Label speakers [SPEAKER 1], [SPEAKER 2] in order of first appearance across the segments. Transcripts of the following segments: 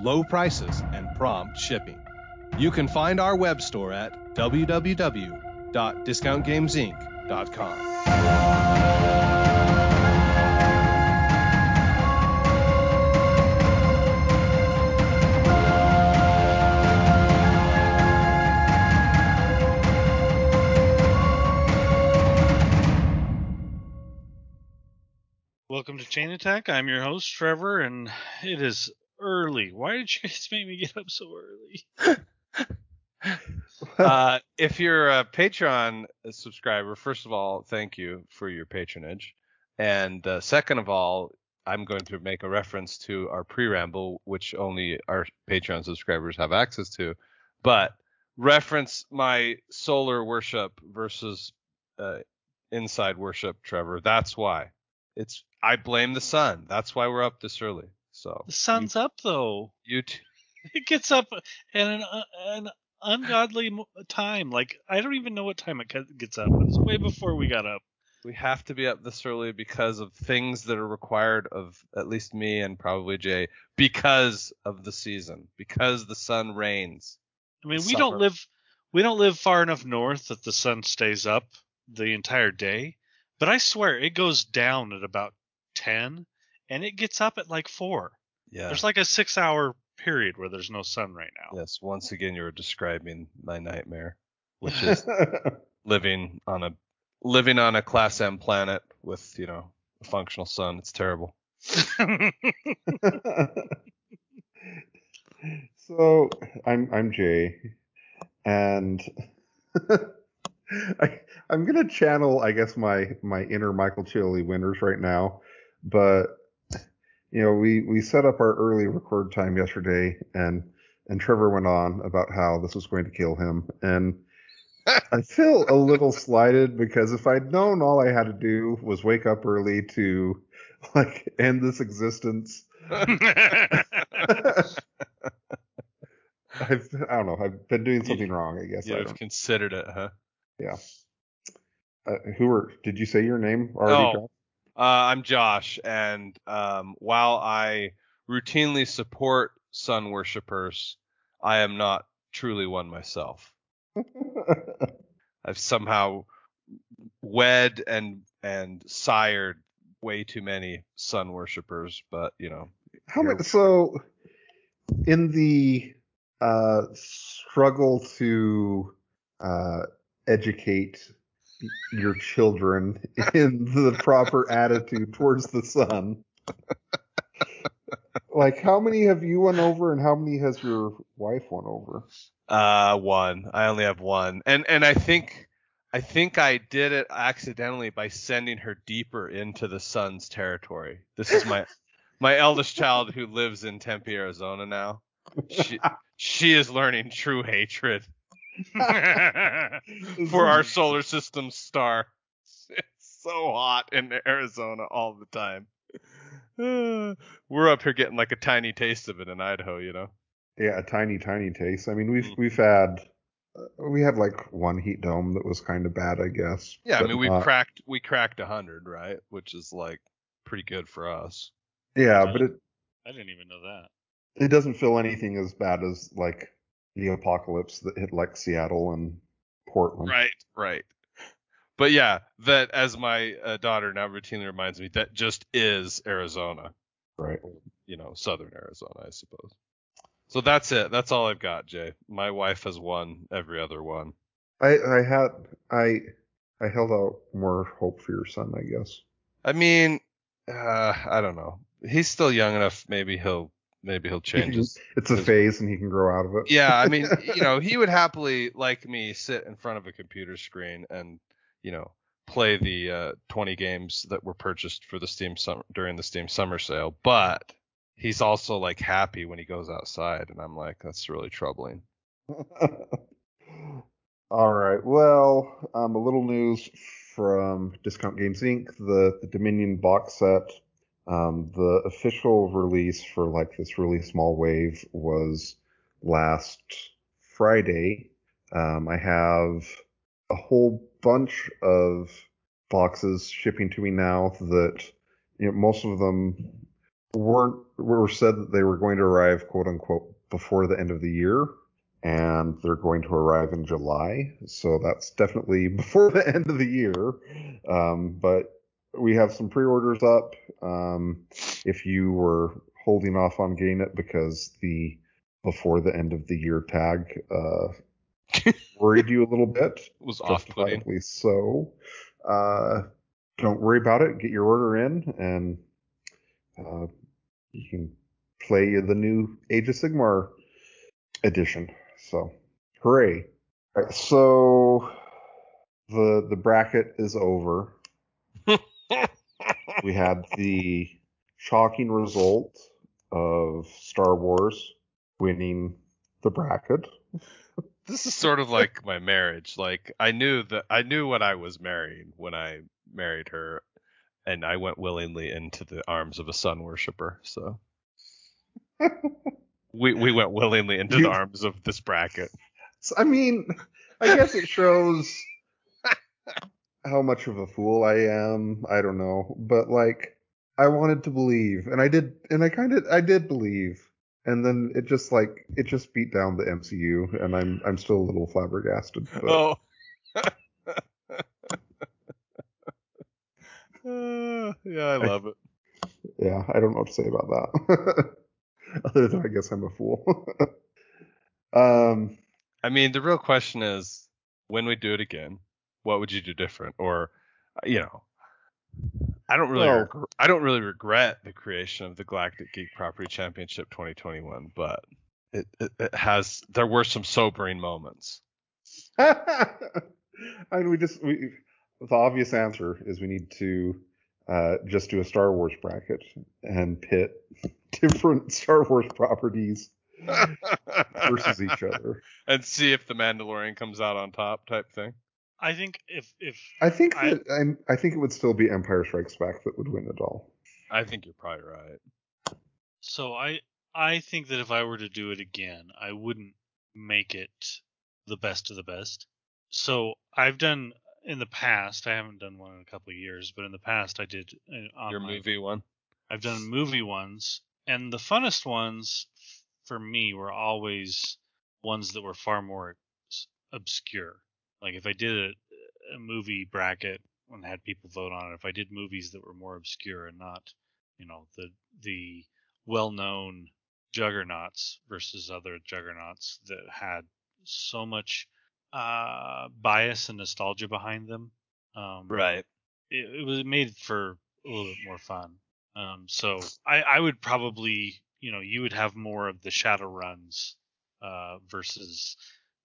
[SPEAKER 1] low prices, and prompt shipping. You can find our web store at www.discountgamesinc.com.
[SPEAKER 2] Welcome to Chain Attack. I'm your host, Trevor, and it is early. Why did you guys make me get up so early?
[SPEAKER 1] uh, if you're a Patreon subscriber, first of all, thank you for your patronage. And uh, second of all, I'm going to make a reference to our pre-ramble, which only our Patreon subscribers have access to. But reference my solar worship versus uh, inside worship, Trevor. That's why. It's I blame the sun. That's why we're up this early. So
[SPEAKER 2] The sun's up though.
[SPEAKER 1] you t-
[SPEAKER 2] It gets up at an, uh, an ungodly time. Like I don't even know what time it gets up. It's way before we got up.
[SPEAKER 1] we have to be up this early because of things that are required of at least me and probably Jay because of the season, because the sun reigns.
[SPEAKER 2] I mean, we
[SPEAKER 1] Summer.
[SPEAKER 2] don't live we don't live far enough north that the sun stays up the entire day. But I swear it goes down at about ten, and it gets up at like four.
[SPEAKER 1] Yeah.
[SPEAKER 2] There's like a six hour period where there's no sun right now.
[SPEAKER 1] yes, once again you're describing my nightmare, which is living on a living on a class M planet with, you know, a functional sun. It's terrible.
[SPEAKER 3] so I'm I'm Jay, and I, I'm gonna channel, I guess, my my inner Michael Chili winners right now, but you know, we we set up our early record time yesterday, and and Trevor went on about how this was going to kill him, and I feel a little slighted because if I'd known all I had to do was wake up early to like end this existence. I've, I don't know. I've been doing something wrong. I guess.
[SPEAKER 1] You've considered it, huh?
[SPEAKER 3] yeah. Uh, who are? Did you say your name already?
[SPEAKER 1] Oh. Uh, I'm Josh, and um, while I routinely support sun worshippers, I am not truly one myself. I've somehow wed and and sired way too many sun worshippers, but you know,
[SPEAKER 3] How many? So, in the uh, struggle to uh, educate your children in the proper attitude towards the sun, like how many have you won over, and how many has your wife won over?
[SPEAKER 1] uh, one. I only have one, and and I think I think I did it accidentally by sending her deeper into the sun's territory. This is my my eldest child who lives in Tempe, Arizona now. She she is learning true hatred for our solar system star. It's so hot in Arizona all the time. We're up here getting like a tiny taste of it in Idaho, you know.
[SPEAKER 3] Yeah, a tiny, tiny taste. I mean, we've
[SPEAKER 1] Mhm.
[SPEAKER 3] we've had uh, we had like one heat dome that was kind of bad, I guess.
[SPEAKER 1] Yeah, I mean we
[SPEAKER 3] not-
[SPEAKER 1] cracked we cracked a hundred, right? Which is like pretty good for us.
[SPEAKER 3] Yeah, but it
[SPEAKER 2] I didn't even know that.
[SPEAKER 3] it doesn't feel anything as bad as like the apocalypse that hit like Seattle and Portland.
[SPEAKER 1] Right, right. But yeah, that as my uh, daughter now routinely reminds me, that just is Arizona.
[SPEAKER 3] Right.
[SPEAKER 1] You know, southern Arizona, I suppose. So that's it. That's all I've got, Jay. My wife has won every other one.
[SPEAKER 3] I I had I I held out more hope for your son, I guess.
[SPEAKER 1] I mean, uh, I don't know. He's still young enough. Maybe he'll maybe he'll
[SPEAKER 3] He
[SPEAKER 1] change
[SPEAKER 3] can-
[SPEAKER 1] his
[SPEAKER 3] it's a phase and he can grow out of it.
[SPEAKER 1] yeah, I mean, you know, he would happily, like me, sit in front of a computer screen and, you know, play the uh, 20 games that were purchased for the Steam summer during the Steam summer sale. But he's also like happy when he goes outside, and I'm like, that's really troubling.
[SPEAKER 3] All right. Well, um, a little news from Discount Games Inc. The, the Dominion box set. Um, the official release for like this really small wave was last Friday. Um, I have a whole bunch of boxes shipping to me now that you know most of them weren't were said that they were going to arrive quote unquote before the end of the year and they're going to arrive in July. So that's definitely before the end of the year. Um, but we have some pre-orders up. Um, if you were holding off on getting it because the before the end of the year tag uh, worried you a little bit,
[SPEAKER 1] It was off-putting.
[SPEAKER 3] so. Uh, don't worry about it. Get your order in, and uh, you can play the new Age of Sigmar edition. So, hooray! All right, so the the bracket is over. We had the shocking result of Star Wars winning the bracket.
[SPEAKER 1] This is sort of like my marriage. Like I knew that I knew what I was marrying when I married her, and I went willingly into the arms of a sun worshiper. So we we went willingly into
[SPEAKER 3] You-
[SPEAKER 1] the arms of this bracket.
[SPEAKER 3] I mean, I guess it shows how much of a fool I am. I don't know, but like I wanted to believe, and I did, and I kind of I did believe, and then it just like it just beat down the MCU, and I'm I'm still a little flabbergasted. But
[SPEAKER 1] Oh. Uh, yeah, I love it.
[SPEAKER 3] yeah, I don't know what to say about that. Other than I guess I'm a fool. um,
[SPEAKER 1] I mean, the real question is, when we do it again, what would you do different? Or, uh, you know, I don't really,
[SPEAKER 3] Well-
[SPEAKER 1] regr- I don't really regret the creation of the Galactic Geek Property Championship 2021, but it, it, it has, there were some sobering moments.
[SPEAKER 3] I mean, we just we the obvious answer is we need to uh, just do a Star Wars bracket and pit different Star Wars properties versus each other.
[SPEAKER 1] and see if the Mandalorian comes out on top, type thing.
[SPEAKER 2] I think if if
[SPEAKER 3] I think
[SPEAKER 2] I-
[SPEAKER 3] that I'm, I think it would still be Empire Strikes Back that would win it all.
[SPEAKER 1] I think you're probably right.
[SPEAKER 2] so, I I think that if I were to do it again, I wouldn't make it the best of the best. So I've done in the past. I haven't done one in a couple of years, but in the past I did uh, on
[SPEAKER 1] Your
[SPEAKER 2] my-
[SPEAKER 1] movie one.
[SPEAKER 2] I've done movie ones, and the funnest ones for me were always ones that were far more obscure. Like if I did a, a movie bracket and had people vote on it, if I did movies that were more obscure and not, you know, the the well-known juggernauts versus other juggernauts that had so much uh, bias and nostalgia behind them. Um,
[SPEAKER 1] Right.
[SPEAKER 2] it, it was made for a little bit more fun. Um, so I, I would probably, you know, you would have more of the Shadowruns uh, versus,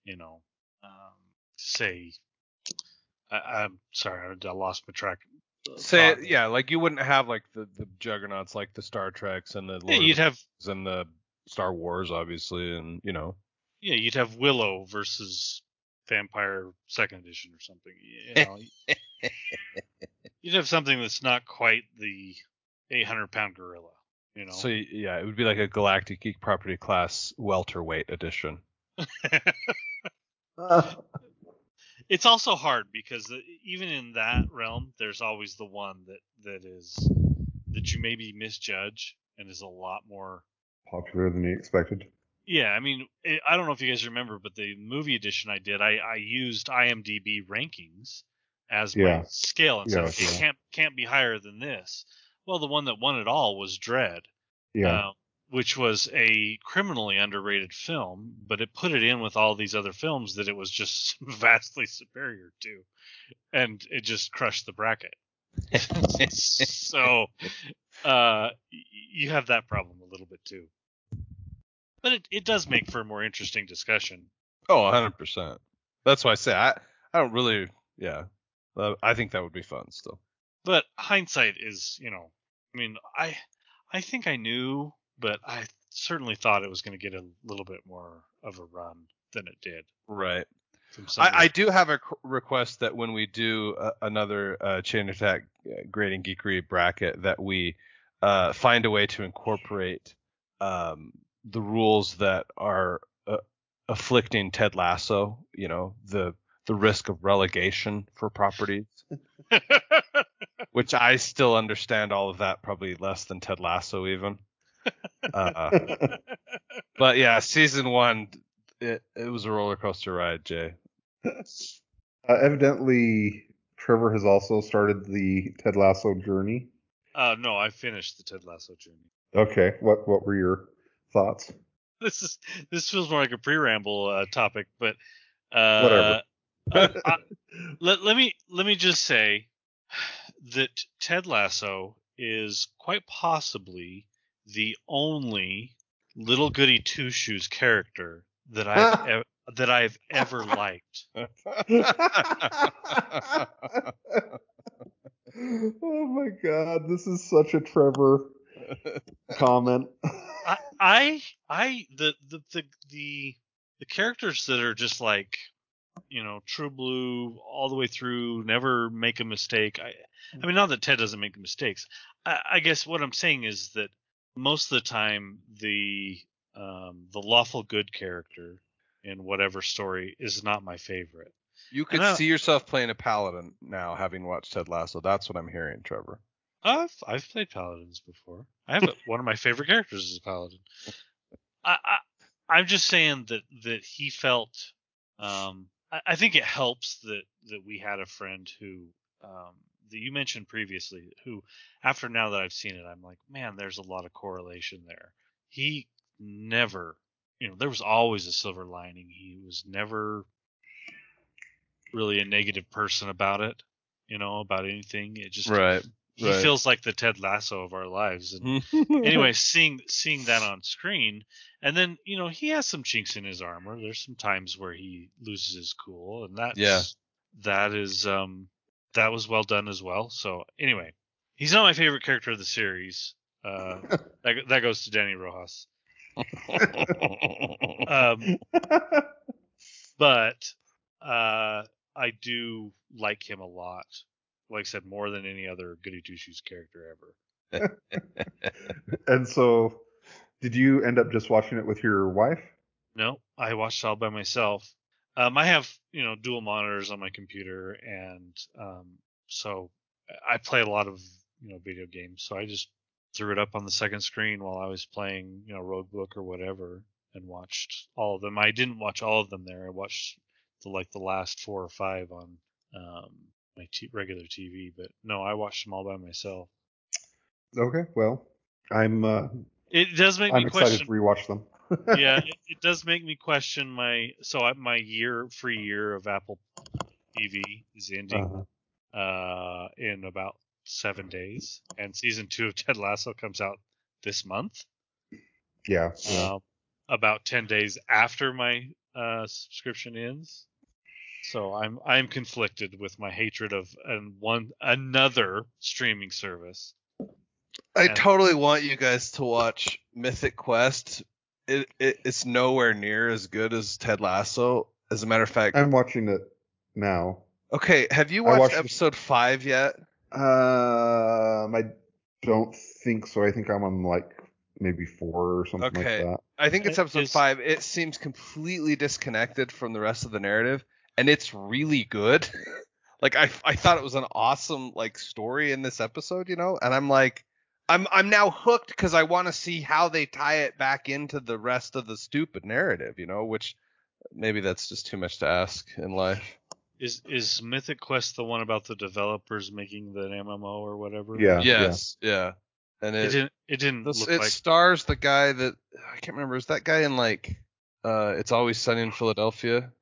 [SPEAKER 2] you know, um, say, I, I'm sorry, I, I lost my track.
[SPEAKER 1] Say,
[SPEAKER 2] thought.
[SPEAKER 1] yeah, like you wouldn't have like the, the juggernauts like the Star Treks and the Lord
[SPEAKER 2] Yeah, you'd have,
[SPEAKER 1] and the Star Wars, obviously, and you know.
[SPEAKER 2] yeah, you'd have Willow versus Vampire Second Edition or something. You know, you'd have something that's not quite the 800 pound gorilla. You know,
[SPEAKER 1] So yeah, it would be like a Galactic Geek Property Class welterweight edition. Oh.
[SPEAKER 2] It's also hard because the- even in that realm, there's always the one that that is that you maybe misjudge and is a lot more.
[SPEAKER 3] Popular than you expected.
[SPEAKER 2] Yeah, I mean, it, I don't know if you guys remember, but the movie edition I did, I, I used IMDb rankings as my scale and said,
[SPEAKER 3] Yeah,
[SPEAKER 2] okay,
[SPEAKER 3] yeah.
[SPEAKER 2] can't can't be higher than this. Well, the one that won it all was Dredd.
[SPEAKER 3] Yeah.
[SPEAKER 2] uh, which was a criminally underrated film, but it put it in with all these other films that it was just vastly superior to, and it just crushed the bracket. so uh, you have that problem a little bit too. But it, it does make for a more interesting discussion.
[SPEAKER 1] Oh, 100%. That's why I say I I don't really yeah. I think that would be fun still.
[SPEAKER 2] But hindsight is, you know, I mean, I I think I knew but I certainly thought it was going to get a little bit more of a run than it did.
[SPEAKER 1] Right.
[SPEAKER 2] From some of
[SPEAKER 1] I, I do have a request that when we do uh, another uh, chain attack uh, grading geekery bracket, that we uh, find a way to incorporate um, the rules that are uh, afflicting Ted Lasso. You know, the the risk of relegation for properties, which I still understand all of that probably less than Ted Lasso even. Uh, but yeah, season one, it, it was a roller coaster ride, Jay.
[SPEAKER 3] Uh, evidently, Trevor has also started the Ted Lasso journey.
[SPEAKER 2] uh, no, I finished the Ted Lasso journey.
[SPEAKER 3] Okay, what what were your thoughts?
[SPEAKER 2] This is this feels more like a pre-ramble uh, topic, but uh,
[SPEAKER 3] Whatever.
[SPEAKER 2] uh, I- let, let me let me just say that Ted Lasso is quite possibly the only little goody two shoes character that I've ev- that I've ever liked.
[SPEAKER 3] oh my god, this is such a Trevor comment.
[SPEAKER 2] I I, I the, the the the the characters that are just like you know true blue all the way through never make a mistake i i mean not that ted doesn't make mistakes i, I guess what i'm saying is that most of the time the um the lawful good character in whatever story is not my favorite
[SPEAKER 1] You could
[SPEAKER 2] I-
[SPEAKER 1] see yourself playing a paladin now, having watched Ted Lasso. That's what I'm hearing, Trevor.
[SPEAKER 2] I've I've played paladins before. I have a, one of my favorite characters is a paladin. I, I I'm just saying that that he felt. Um, I, I think it helps that that we had a friend who um, that you mentioned previously, who after now that I've seen it, I'm like, man, there's a lot of correlation there. He never, you know, there was always a silver lining. He was never really a negative person about it. You know, about anything. It just
[SPEAKER 1] Right.
[SPEAKER 2] he feels like the Ted Lasso of our lives. And anyway, seeing seeing that on screen, and then you know he has some chinks in his armor. There's some times where he loses his cool, and that's
[SPEAKER 1] Yeah.
[SPEAKER 2] that is um that was well done as well. So anyway, he's not my favorite character of the series. Uh, that that goes to Dani Rojas. Um, but uh, I do like him a lot. Like I said, more than any other Goody Two Shoes character ever.
[SPEAKER 3] and so, did you end up just watching it with your wife?
[SPEAKER 2] No, I watched it all by myself. Um, I have you know dual monitors on my computer, and um, so I play a lot of you know video games. So I just threw it up on the second screen while I was playing you know Roguebook or whatever, and watched all of them. I didn't watch all of them there. I watched the like the last four or five on um, my t- regular TV. But no, I watched them all by myself.
[SPEAKER 3] Okay, well, I'm uh,
[SPEAKER 2] It does make
[SPEAKER 3] I'm
[SPEAKER 2] me
[SPEAKER 3] excited
[SPEAKER 2] question.
[SPEAKER 3] to rewatch them.
[SPEAKER 2] Yeah, it, it does make me question my so I, my year free year of Apple TV is ending
[SPEAKER 3] Uh,
[SPEAKER 2] uh, in about seven days, and season two of Ted Lasso comes out this month,
[SPEAKER 3] yeah. yeah.
[SPEAKER 2] um, about ten days after my uh, subscription ends. So I'm I'm conflicted with my hatred of and one another streaming service.
[SPEAKER 1] I
[SPEAKER 2] Yeah.
[SPEAKER 1] totally want you guys to watch Mythic Quest. It, it it's nowhere near as good as Ted Lasso. As a matter of fact,
[SPEAKER 3] I'm watching it now.
[SPEAKER 1] okay, have you watched,
[SPEAKER 3] watched it-
[SPEAKER 1] episode five yet?
[SPEAKER 3] Um, I don't think so. I think I'm on like maybe four or something
[SPEAKER 1] Okay.
[SPEAKER 3] like that.
[SPEAKER 1] I think it's
[SPEAKER 2] It
[SPEAKER 1] episode
[SPEAKER 2] is-
[SPEAKER 1] five. It seems completely disconnected from the rest of the narrative, and it's really good. like I, I thought it was an awesome like story in this episode, you know, and I'm like, I'm, I'm now hooked because I want to see how they tie it back into the rest of the stupid narrative, you know, which maybe that's just too much to ask in life.
[SPEAKER 2] Is is Mythic Quest the one about the developers making the MMO or whatever?
[SPEAKER 3] Yeah.
[SPEAKER 1] Yes, yeah, and
[SPEAKER 2] It
[SPEAKER 1] it,
[SPEAKER 2] didn't. It didn't
[SPEAKER 1] this-
[SPEAKER 2] look
[SPEAKER 1] it
[SPEAKER 2] like.
[SPEAKER 1] stars the guy that I can't remember. Is that guy in like, uh, It's Always Sunny in Philadelphia?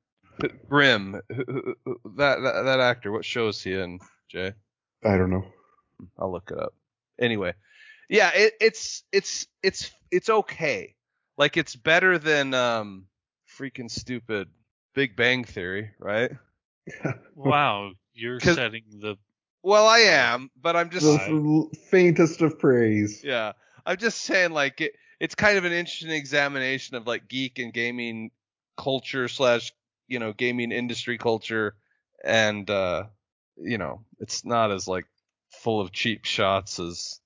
[SPEAKER 1] Who- Grimm, who- who- who- that, that that actor. What show is he in? Jay,
[SPEAKER 3] I don't know.
[SPEAKER 1] I'll look it up. Anyway, yeah, it, it's it's it's it's okay. Like it's better than um freaking stupid Big Bang Theory, right?
[SPEAKER 2] Wow, you're setting the.
[SPEAKER 1] Well, I am, but I'm just
[SPEAKER 3] the faintest of praise.
[SPEAKER 1] Yeah, I'm just saying, like it, it's kind of an interesting examination of like geek and gaming culture slash you know gaming industry culture, and uh, you know it's not as like full of cheap shots as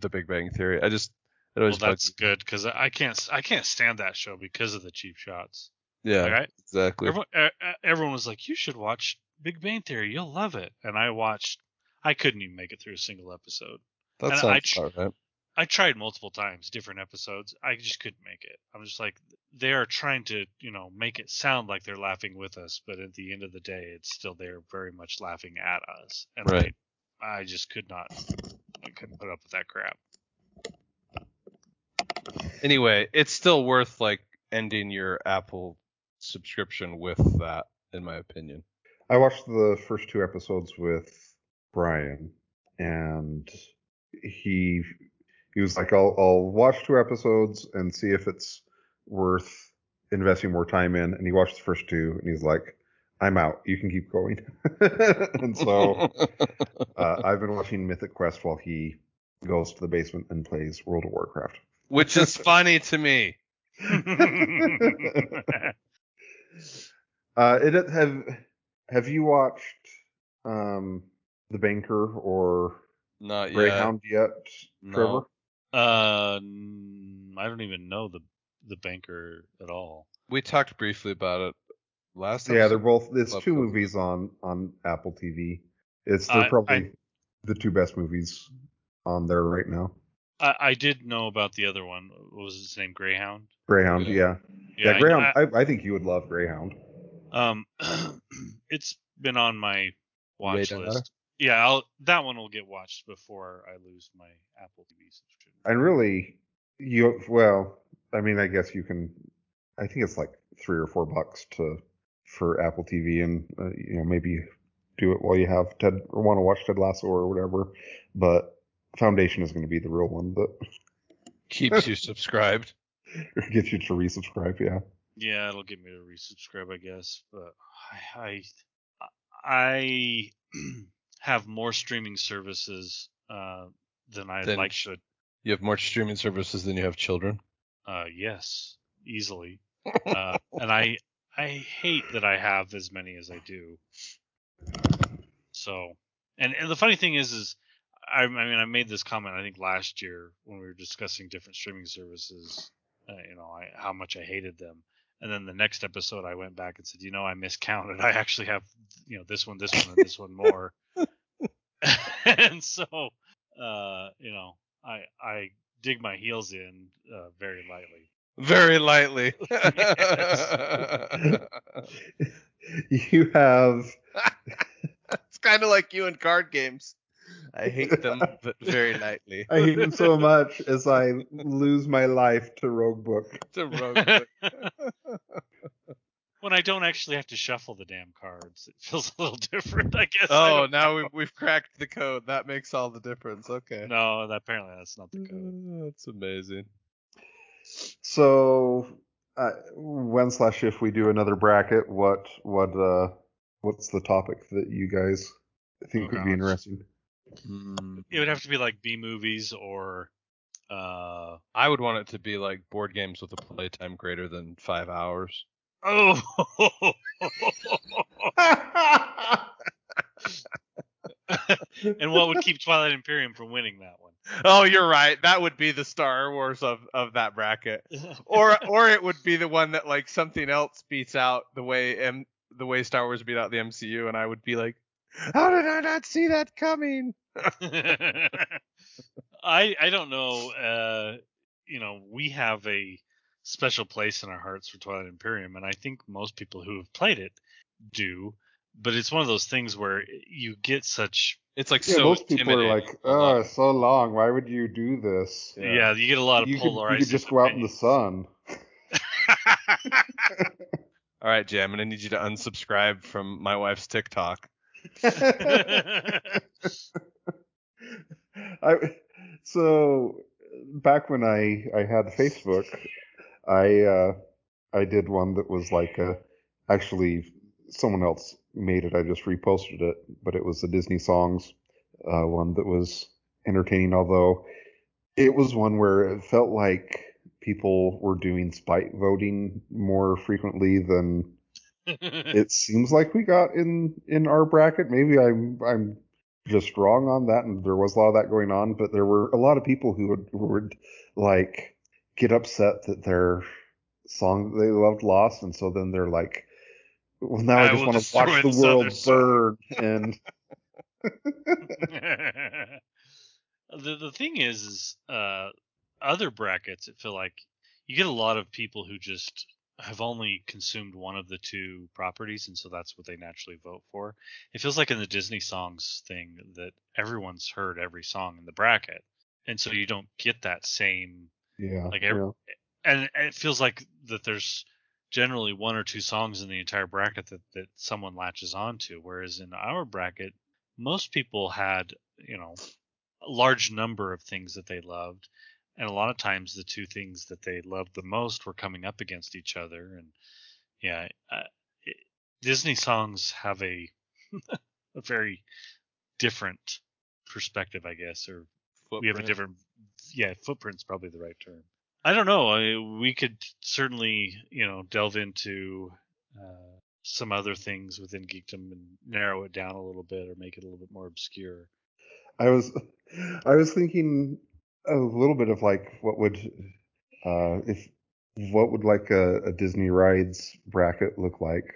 [SPEAKER 1] The Big Bang Theory. I just it
[SPEAKER 2] Well, that's
[SPEAKER 1] bugs
[SPEAKER 2] good because I can't I can't stand that show because of the cheap shots.
[SPEAKER 1] yeah
[SPEAKER 2] Like, I,
[SPEAKER 1] exactly.
[SPEAKER 2] everyone, everyone was like, "You should watch Big Bang Theory. You'll love it." And I watched. I couldn't even make it through a single episode.
[SPEAKER 1] that
[SPEAKER 2] and I
[SPEAKER 1] sounds
[SPEAKER 2] tr-
[SPEAKER 1] right.
[SPEAKER 2] I tried multiple times, different episodes. I just couldn't make it. I'm just like, they are trying to, you know, make it sound like they're laughing with us, but at the end of the day, it's still they're very much laughing at us. And
[SPEAKER 1] Right.
[SPEAKER 2] I, I just could not, I couldn't put up with that crap.
[SPEAKER 1] Anyway, it's still worth like ending your Apple subscription with that, in my opinion.
[SPEAKER 3] I watched the first two episodes with Brian, and he he was like, "I'll I'll watch two episodes and see if it's worth investing more time in." And he watched the first two, and he's like, "I'm out. You can keep going." and so uh, I've been watching Mythic Quest while he goes to the basement and plays World of Warcraft.
[SPEAKER 1] Which is funny to me.
[SPEAKER 3] Uh, it have have you watched um, The Banker or
[SPEAKER 1] Not yet.
[SPEAKER 3] Greyhound yet,
[SPEAKER 1] No.
[SPEAKER 3] Trevor?
[SPEAKER 2] uh, n- I don't even know the the banker at all.
[SPEAKER 1] We talked briefly about it last
[SPEAKER 3] Yeah, they're both. It's two
[SPEAKER 1] both.
[SPEAKER 3] movies on on Apple TV. It's they're
[SPEAKER 2] I-
[SPEAKER 3] probably
[SPEAKER 2] I-
[SPEAKER 3] the two best movies on there right now.
[SPEAKER 2] I, I did know about the other one. What was its name? Greyhound.
[SPEAKER 3] Greyhound,
[SPEAKER 1] Yeah.
[SPEAKER 3] yeah, yeah,
[SPEAKER 2] I-
[SPEAKER 3] Greyhound.
[SPEAKER 2] I-
[SPEAKER 3] I, I think you would love Greyhound.
[SPEAKER 2] Um, it's been on my watch
[SPEAKER 1] Radar.
[SPEAKER 2] list. Yeah, I'll, that one will get watched before I lose my Apple TV subscription.
[SPEAKER 3] And really, you well, I mean, I guess you can. I think it's like three or four bucks to for Apple TV, and uh, you know maybe do it while you have Ted or want to watch Ted Lasso or whatever. But Foundation is going to be the real one that
[SPEAKER 1] Keeps you subscribed.
[SPEAKER 3] gets you to resubscribe. Yeah.
[SPEAKER 2] Yeah, it'll get me to resubscribe, I guess. But I, I, I have more streaming services uh, than I'd
[SPEAKER 1] Than
[SPEAKER 2] like
[SPEAKER 1] sh-
[SPEAKER 2] to.
[SPEAKER 1] You have more streaming services than you have children.
[SPEAKER 2] Uh, yes, easily. Uh, and I, I hate that I have as many as I do. So, and and the funny thing is, is I, I mean, I made this comment I think last year when we were discussing different streaming services. Uh, you know, I, how much I hated them. And then the next episode, I went back and said, you know, I miscounted. I actually have, you know, this one, this one, and this one more. and so, uh, you know, I I dig my heels in uh, very lightly.
[SPEAKER 1] Very lightly.
[SPEAKER 3] you have
[SPEAKER 1] it's kind of like you in card games. I hate them, but very lightly.
[SPEAKER 3] I hate them so much as I lose my life to Roguebook.
[SPEAKER 1] To rogue.
[SPEAKER 2] when I don't actually have to shuffle the damn cards, it feels a little different, I guess.
[SPEAKER 1] Oh,
[SPEAKER 2] don't
[SPEAKER 1] now
[SPEAKER 2] know.
[SPEAKER 1] we've, we've cracked the code. That makes all the difference. Okay.
[SPEAKER 2] No, that, apparently that's not the code.
[SPEAKER 1] Uh, That's amazing.
[SPEAKER 3] So uh, when slash if we do another bracket, what what uh what's the topic that you guys think
[SPEAKER 2] Oh,
[SPEAKER 3] would be interesting?
[SPEAKER 2] It would have to be like B movies or uh
[SPEAKER 1] I would want it to be like board games with a playtime greater than five hours.
[SPEAKER 2] oh and what would keep Twilight Imperium from winning that one?
[SPEAKER 1] Oh, you're right. That would be the Star Wars of, of that bracket. Or or it would be the one that like something else beats out the way M the way Star Wars beat out the MCU, and I would be like, how did I not see that coming?
[SPEAKER 2] I I don't know. Uh, you know, we have a special place in our hearts for Twilight Imperium, and I think most people who have played it do. But it's one of those things where you get such
[SPEAKER 1] It's like
[SPEAKER 3] Yeah,
[SPEAKER 1] so
[SPEAKER 3] most people are like, oh, so long. Why would you do this?
[SPEAKER 2] yeah, you get a lot of
[SPEAKER 3] You could, you could just go out in the sun.
[SPEAKER 1] All right, jay I'm gonna need you to unsubscribe from my wife's TikTok.
[SPEAKER 3] I so back when I I had Facebook, I uh I did one that was like a actually someone else made it. I just reposted it, but it was the Disney songs uh, one that was entertaining. Although it was one where it felt like people were doing spite voting more frequently than it seems like we got in in our bracket. Maybe I'm I'm just wrong on that, and there was a lot of that going on. But there were a lot of people who would, who would like get upset that their song that they loved lost, and so then they're like, "Well, now I,
[SPEAKER 2] I
[SPEAKER 3] just want to watch the world burn." And
[SPEAKER 2] the the thing is, is uh, other brackets. I feel like you get a lot of people who just have only consumed one of the two properties, and so that's what they naturally vote for. It feels like in the Disney songs thing that everyone's heard every song in the bracket, and so you don't get that same.
[SPEAKER 3] yeah,
[SPEAKER 2] Like every-
[SPEAKER 3] yeah.
[SPEAKER 2] And it feels like that there's generally one or two songs in the entire bracket that, that someone latches onto, whereas in our bracket, most people had you know a large number of things that they loved and a lot of times the two things that they loved the most were coming up against each other and yeah uh, it, disney songs have a a very different perspective i guess or we have a different yeah footprint's probably the right term i don't know I, we could certainly you know delve into uh, some other things within geekdom and narrow it down a little bit or make it a little bit more obscure
[SPEAKER 3] I was I was thinking a little bit of like what would uh if what would like a, a Disney rides bracket look like?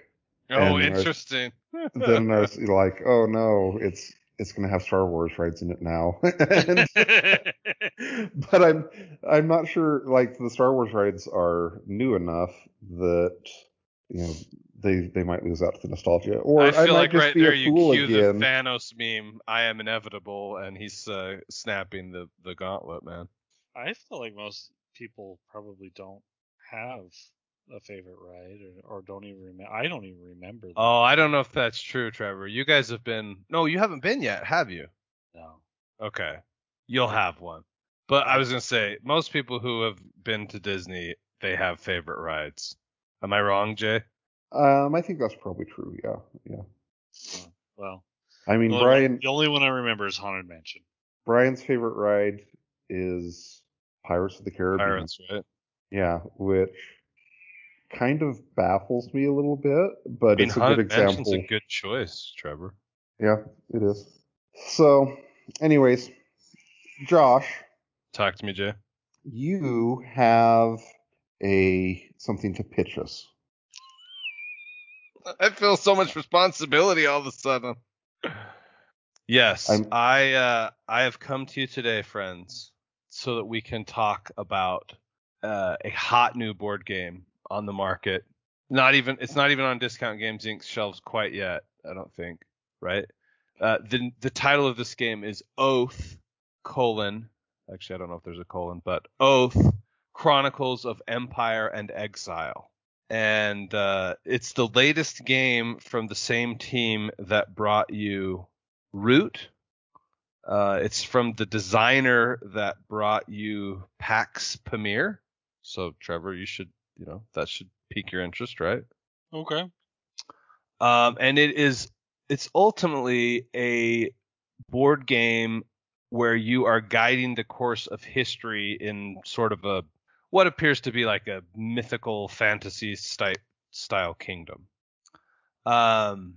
[SPEAKER 1] Oh,
[SPEAKER 3] and I-
[SPEAKER 1] interesting.
[SPEAKER 3] then I was like, oh no, it's it's gonna have Star Wars rides in it now. And- but I'm I'm not sure like the Star Wars rides are new enough that you know they they might lose out to the nostalgia. Or
[SPEAKER 1] I
[SPEAKER 3] I,
[SPEAKER 1] feel
[SPEAKER 3] might
[SPEAKER 1] like
[SPEAKER 3] just
[SPEAKER 1] right
[SPEAKER 3] be
[SPEAKER 1] there
[SPEAKER 3] a
[SPEAKER 1] you
[SPEAKER 3] fool
[SPEAKER 1] cue
[SPEAKER 3] again.
[SPEAKER 1] the Thanos meme. I am inevitable, and he's uh, snapping the the gauntlet, man.
[SPEAKER 2] I feel like most people probably don't have a favorite ride or, or don't even remember. I don't even remember. Them.
[SPEAKER 1] Oh, I don't know if that's true, Trevor. You guys have been. No, you haven't been yet, have you?
[SPEAKER 2] no.
[SPEAKER 1] Okay, you'll have one. But I was gonna say, most people who have been to Disney, they have favorite rides. Am I wrong, Jay?
[SPEAKER 3] Um, I think that's probably true. Yeah, yeah.
[SPEAKER 2] Well,
[SPEAKER 3] I mean,
[SPEAKER 2] the
[SPEAKER 3] Brian
[SPEAKER 2] one, the only one I remember is Haunted Mansion.
[SPEAKER 3] Brian's favorite ride is Pirates of the Caribbean.
[SPEAKER 1] Pirates, right?
[SPEAKER 3] Yeah, which kind of baffles me a little bit, but
[SPEAKER 1] I mean,
[SPEAKER 3] it's a good
[SPEAKER 1] Haunted Mansion's
[SPEAKER 3] example.
[SPEAKER 1] a good choice, Trevor.
[SPEAKER 3] Yeah, it is. So, anyways, Josh,
[SPEAKER 1] Talk to me, Jay.
[SPEAKER 3] you have a something to pitch us.
[SPEAKER 1] I feel so much responsibility all of a sudden. Yes,
[SPEAKER 3] I'm-
[SPEAKER 1] I uh, I have come to you today, friends, so that we can talk about uh, a hot new board game on the market. Not even it's not even on Discount Games Inc. shelves quite yet. I don't think. Right. Uh, the the title of this game is Oath colon. Actually, I don't know if there's a colon, but Oath Chronicles of Empire and Exile and uh, it's the latest game from the same team that brought you Root. Uh, it's from the designer that brought you Pax Pamir. So Trevor, you should, you know, that should pique your interest, right?
[SPEAKER 2] Okay.
[SPEAKER 1] Um, and it is, it's ultimately a board game where you are guiding the course of history in sort of a what appears to be like a mythical fantasy style style kingdom. Um,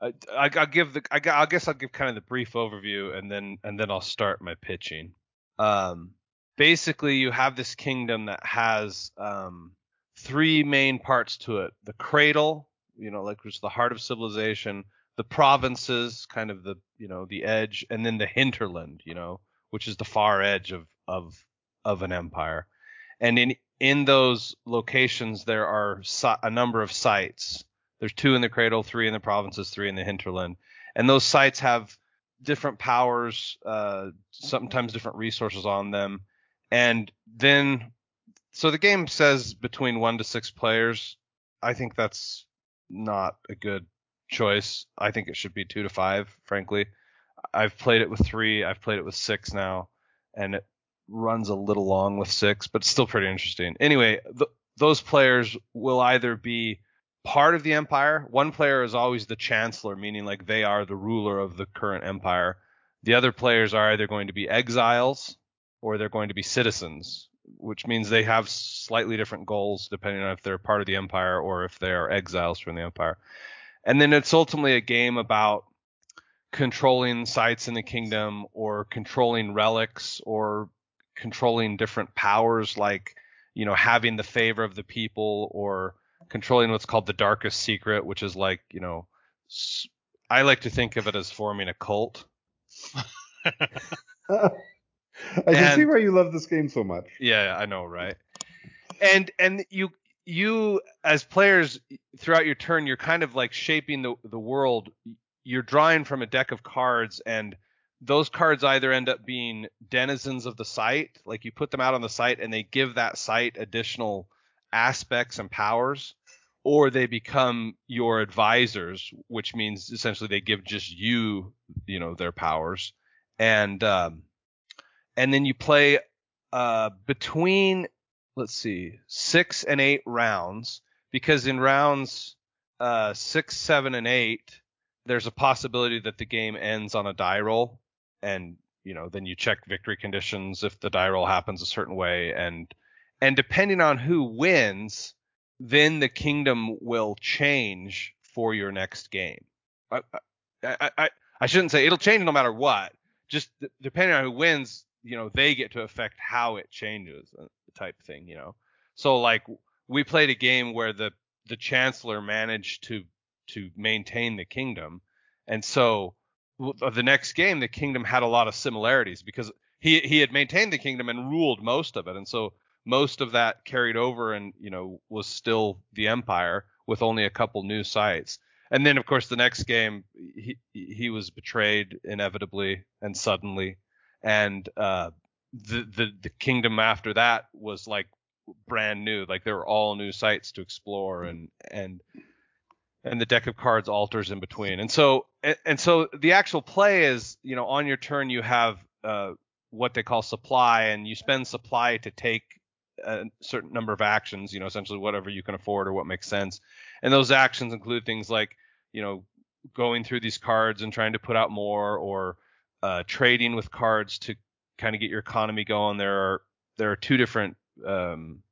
[SPEAKER 1] I, I, I'll give the I, I guess I'll give kind of the brief overview and then and then I'll start my pitching. Um, basically, you have this kingdom that has um, three main parts to it: the cradle, you know, like which is the heart of civilization, the provinces, kind of the you know the edge, and then the hinterland, you know, which is the far edge of of of an empire. And in in those locations, there are a number of sites. There's two in the cradle, three in the provinces, three in the hinterland, and those sites have different powers, uh, sometimes different resources on them, and then so the game says between one to six players. I think that's not a good choice. I think it should be two to five, frankly. I've played it with three. I've played it with six now, and it runs a little long with six, but still pretty interesting. Anyway, th- those players will either be part of the empire. One player is always the chancellor, meaning like they are the ruler of the current empire. The other players are either going to be exiles or they're going to be citizens, which means they have slightly different goals depending on if they're part of the empire or if they are exiles from the empire. And then it's ultimately a game about controlling sites in the kingdom or controlling relics or controlling different powers like you know having the favor of the people or controlling what's called the darkest secret which is like you know i like to think of it as forming a cult
[SPEAKER 3] I can
[SPEAKER 1] And-
[SPEAKER 3] see why you love this game so much.
[SPEAKER 1] Yeah, I know, right? And and you you as players throughout your turn, you're kind of like shaping the the world. You're drawing from a deck of cards, and those cards either end up being denizens of the site, like you put them out on the site, and they give that site additional aspects and powers, or they become your advisors, which means essentially they give just you, you know, their powers, and um, and then you play uh, between let's see six and eight rounds because in rounds uh, six seven and eight there's a possibility that the game ends on a die roll and you know then you check victory conditions if the die roll happens a certain way and and depending on who wins then the kingdom will change for your next game. I i i, I shouldn't say it'll change no matter what just depending on who wins you know they get to affect how it changes uh, type thing you know? So like we played a game where the the chancellor managed to to maintain the kingdom and so the next game the kingdom had a lot of similarities because he he had maintained the kingdom and ruled most of it and so most of that carried over and you know was still the empire with only a couple new sites. And then of course the next game he he was betrayed inevitably and suddenly and uh, the, the the kingdom after that was like brand new like there were all new sites to explore and and and the deck of cards alters in between. And so and, and so the actual play is you know on your turn you have uh, what they call supply and you spend supply to take a certain number of actions you know essentially whatever you can afford or what makes sense. And those actions include things like you know going through these cards and trying to put out more or uh, trading with cards to kind of get your economy going. There are there are two different um,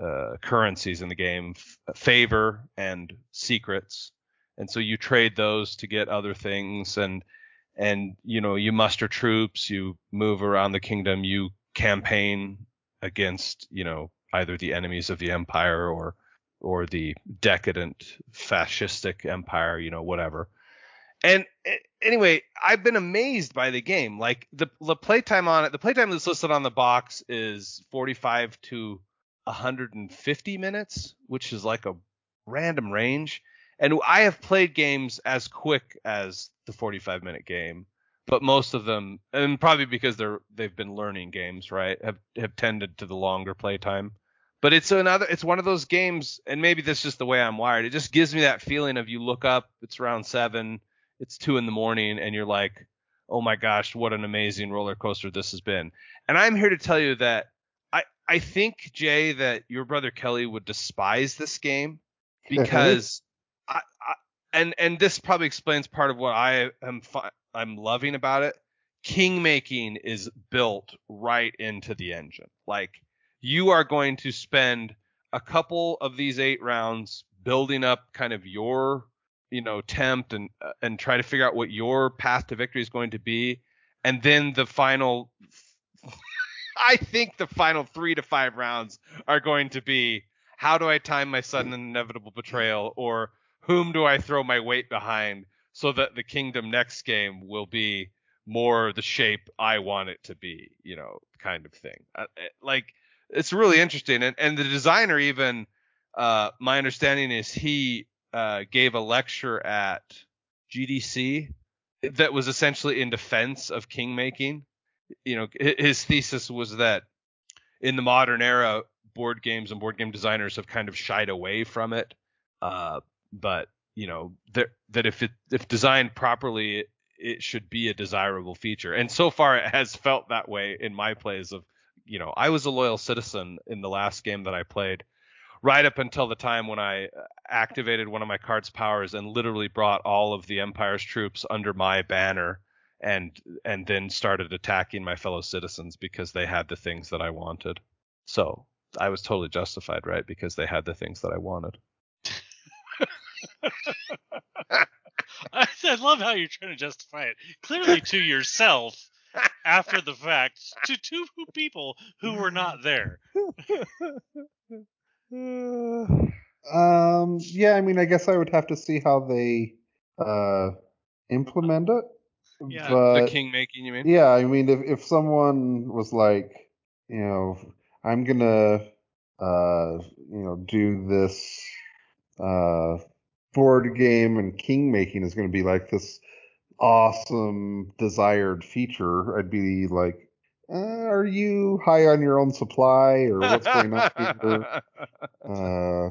[SPEAKER 1] uh, currencies in the game: f- favor and secrets. And so you trade those to get other things, and and you know you muster troops, you move around the kingdom, you campaign against you know either the enemies of the empire or or the decadent fascistic empire, you know whatever and anyway, I've been amazed by the game. Like the the playtime on it, the playtime that's listed on the box is 45 to 150 minutes, which is like a random range. And I have played games as quick as the 45 minute game, but most of them, and probably because they're they've been learning games, right, have have tended to the longer playtime. But it's another, it's one of those games, and maybe this is just the way I'm wired. It just gives me that feeling of you look up, it's round seven, it's two in the morning and you're like, oh my gosh, what an amazing roller coaster this has been. And I'm here to tell you that I, I think, Jay, that your brother Kelly would despise this game because I, I and and this probably explains part of what I am fi- I'm loving about it. King making is built right into the engine. Like you are going to spend a couple of these eight rounds building up kind of your you know tempt and uh, and try to figure out what your path to victory is going to be. And then the final i think the final 3 to 5 rounds are going to be how do i time my sudden and inevitable betrayal? Or whom do i throw my weight behind so that the kingdom next game will be more the shape i want it to be you know kind of thing. Uh, uh, like it's really interesting. And and the designer even uh my understanding is he uh, gave a lecture at GDC that was essentially in defense of king making. You know, his thesis was that in the modern era, board games and board game designers have kind of shied away from it. Uh, but you know, that that if it if designed properly, it, it should be a desirable feature. And so far, it has felt that way in my plays. Of you know, I was a loyal citizen in the last game that I played right up until the time when I uh, activated one of my card's powers and literally brought all of the Empire's troops under my banner and and then started attacking my fellow citizens because they had the things that I wanted. So I was totally justified, right? Because they had the things that I wanted.
[SPEAKER 2] I, I love how you're trying to justify it. Clearly to yourself after the fact to two people who were not there.
[SPEAKER 3] Um, yeah, I mean, I guess I would have to see how they uh implement it.
[SPEAKER 2] Yeah,
[SPEAKER 3] but
[SPEAKER 1] the king making, you mean?
[SPEAKER 3] yeah, I mean, if if someone was like, you know, I'm gonna, uh, you know, do this, uh, board game and king making is gonna be like this awesome desired feature, I'd be like, uh, are you high on your own supply or what's going on here? Uh,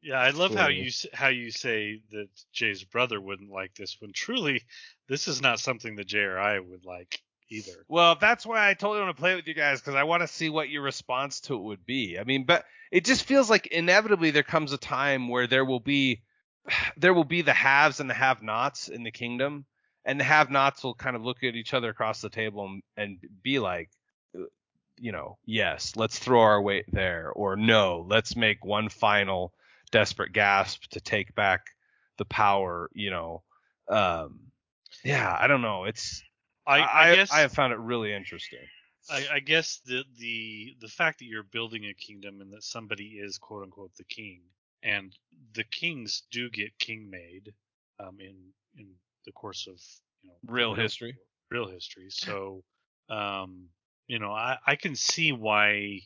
[SPEAKER 2] Yeah, I love how you how you say that Jay's brother wouldn't like this when truly this is not something that Jay or I would like either.
[SPEAKER 1] Well, that's why I totally want to play with you guys because I want to see what your response to it would be. I mean, but it just feels like inevitably there comes a time where there will be there will be the haves and the have-nots in the kingdom, and the have-nots will kind of look at each other across the table and, and be like, uh, you know, yes, let's throw our weight there, or no, let's make one final desperate gasp to take back the power. You know, um, yeah, I don't know. It's
[SPEAKER 2] I, I, guess
[SPEAKER 1] I have found it really interesting.
[SPEAKER 2] I, I guess the the the fact that you're building a kingdom and that somebody is quote unquote the king, and the kings do get king made, um, in in the course of you know
[SPEAKER 1] Real history.
[SPEAKER 2] real history. So, um, you know, I I can see why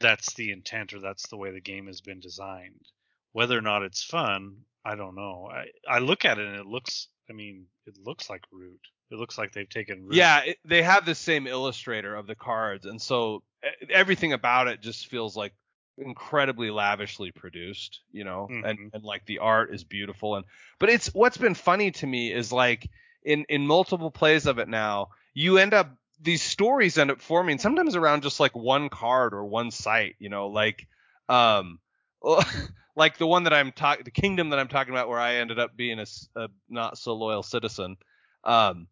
[SPEAKER 2] that's the intent or that's the way the game has been designed. Whether or not it's fun, I don't know. I I look at it and it looks. I mean, it looks like Root. It looks like they've taken Root.
[SPEAKER 1] Yeah, it, they have the same illustrator of the cards, and so e- everything about it just feels like incredibly lavishly produced, you know, and
[SPEAKER 2] Mhm.
[SPEAKER 1] and like the art is beautiful, and but it's what's been funny to me is like in in multiple plays of it now, you end up these stories end up forming sometimes around just like one card or one site, you know, like um like the one that I'm talking the kingdom that I'm talking about where I ended up being a not so loyal citizen. Um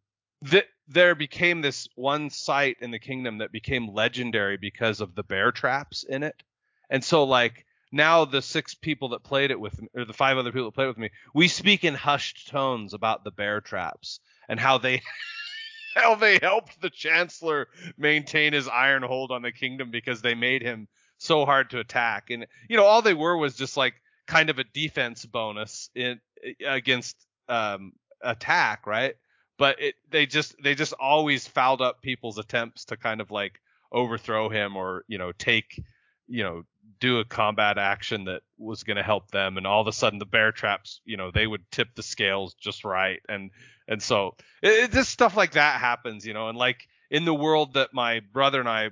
[SPEAKER 1] th- there became this one site in the kingdom that became legendary because of the bear traps in it. And so like now the six people that played it with me, or the five other people that played with me, we speak in hushed tones about the bear traps and how they how they helped the chancellor maintain his iron hold on the kingdom because they made him so hard to attack. And you know, all they were was just like kind of a defense bonus in against um attack, right? But it they just they just always fouled up people's attempts to kind of like overthrow him or, you know, take you know, do a combat action that was going to help them and all of a sudden the bear traps, you know, they would tip the scales just right and and so it, it, just stuff like that happens, you know, and like in the world that my brother and I uh,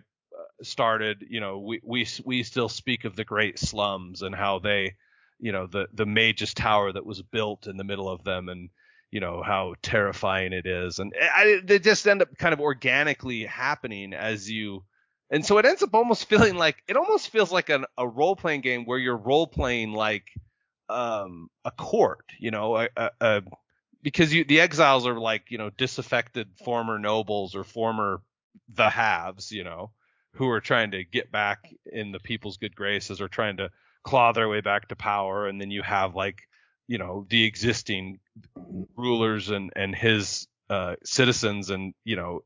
[SPEAKER 1] started, you know, we we we still speak of the great slums and how they, you know, the the mage's tower that was built in the middle of them and you know how terrifying it is and I, they just end up kind of organically happening as you and so it ends up almost feeling like it almost feels like an, a role playing game where you're role playing like um a court you know a, a, a because you the exiles are like you know disaffected former nobles or former the haves you know who are trying to get back in the people's good graces or trying to claw their way back to power. And then you have like you know the existing rulers and and his uh citizens and you know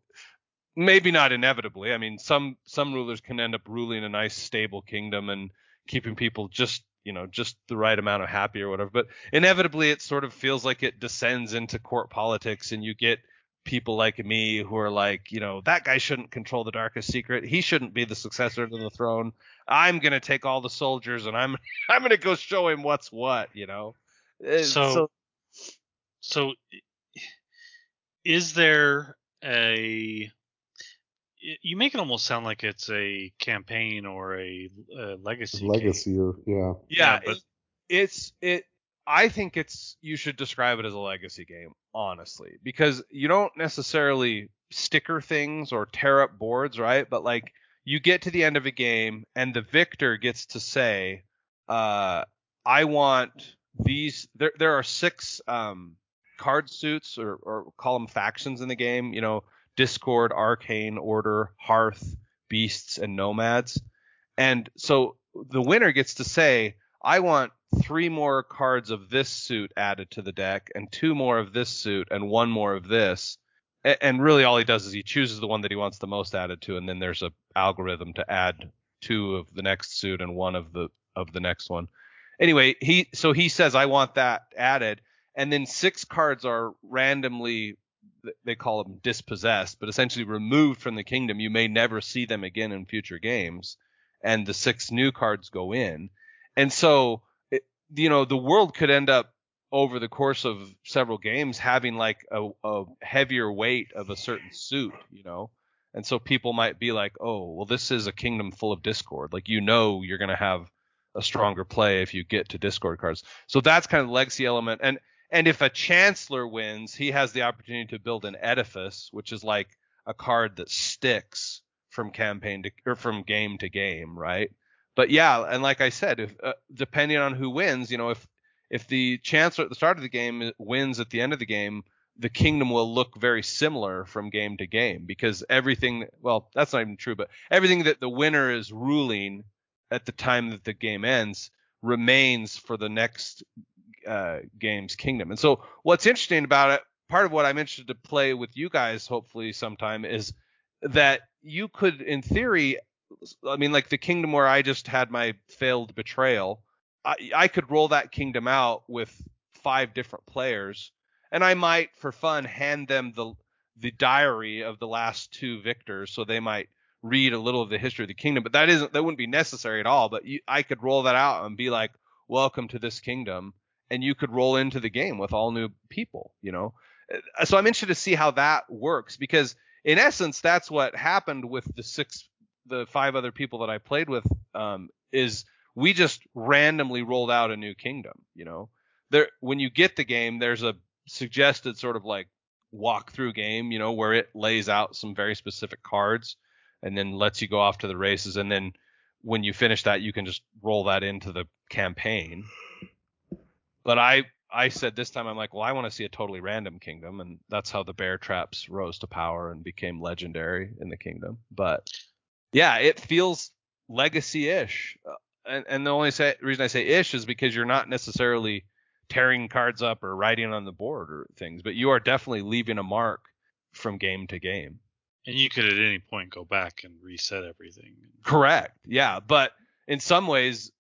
[SPEAKER 1] maybe not inevitably. I mean some some rulers can end up ruling a nice stable kingdom and keeping people just you know just the right amount of happy or whatever. But inevitably it sort of feels like it descends into court politics and you get people like me who are like you know that guy shouldn't control the darkest secret. He shouldn't be the successor to the throne. I'm going to take all the soldiers and i'm i'm going to go show him what's what you know? Uh,
[SPEAKER 2] So- So, is there a? Y- You make it almost sound like it's a campaign or a, a legacy. game.
[SPEAKER 3] legacy or yeah.
[SPEAKER 1] yeah,
[SPEAKER 2] Yeah, but-
[SPEAKER 1] it- it's it i think it's you should describe it as a legacy game honestly because you don't necessarily sticker things or tear up boards right but like you get to the end of a game and the victor gets to say uh i want these there there are six um card suits or or call them factions in the game you know discord arcane order hearth beasts and nomads And so the winner gets to say, I want three more cards of this suit added to the deck, and two more of this suit, and one more of this. And really, all he does is he chooses the one that he wants the most added to, and then there's a algorithm to add two of the next suit and one of the of the next one. Anyway, he so he says I want that added, and then six cards are randomly they call them dispossessed, but essentially removed from the kingdom. You may never see them again in future games, and the six new cards go in. And so, it, you know, the world could end up over the course of several games having like a, a heavier weight of a certain suit, you know. And so people might be like, oh, well, this is a kingdom full of discord. Like, you know, you're going to have a stronger play if you get to discord cards. So that's kind of the legacy element. And and if a chancellor wins, he has the opportunity to build an edifice, which is like a card that sticks from campaign to or from game to game, right? But yeah, and like I said, if uh, depending on who wins, you know, if if the chancellor at the start of the game wins at the end of the game, the kingdom will look very similar from game to game because everything well, that's not even true, but everything that the winner is ruling at the time that the game ends remains for the next uh, game's kingdom. And so what's interesting about it, part of what I'm interested to play with you guys hopefully sometime is that you could in theory I mean like the kingdom where I just had my failed betrayal, I, I could roll that kingdom out with five different players and I might for fun hand them the the diary of the last two victors so they might read a little of the history of the kingdom but that isn't that wouldn't be necessary at all but you, I could roll that out and be like welcome to this kingdom and you could roll into the game with all new people, you know. So I'm interested to see how that works because in essence that's what happened with the six the five other people that I played with um, is we just randomly rolled out a new kingdom, you know. There when you get the game there's a suggested sort of like walkthrough game, you know, where it lays out some very specific cards and then lets you go off to the races and then when you finish that you can just roll that into the campaign but I I said this time I'm like, well, I want to see a totally random kingdom, and that's how the bear traps rose to power and became legendary in the kingdom. But yeah, it feels legacy-ish, uh, and and the only say, reason I say ish is because you're not necessarily tearing cards up or writing on the board or things, but you are definitely leaving a mark from game to game.
[SPEAKER 2] And you could at any point go back and reset everything.
[SPEAKER 1] Correct. Yeah, but in some ways,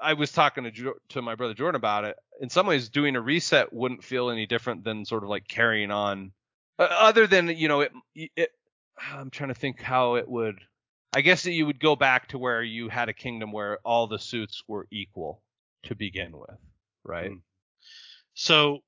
[SPEAKER 1] I was talking to to my brother Jordan about it. In some ways, doing a reset wouldn't feel any different than sort of like carrying on. Other than you know, it, it. I'm trying to think how it would. I guess that you would go back to where you had a kingdom where all the suits were equal to begin with, right?
[SPEAKER 2] Mm. So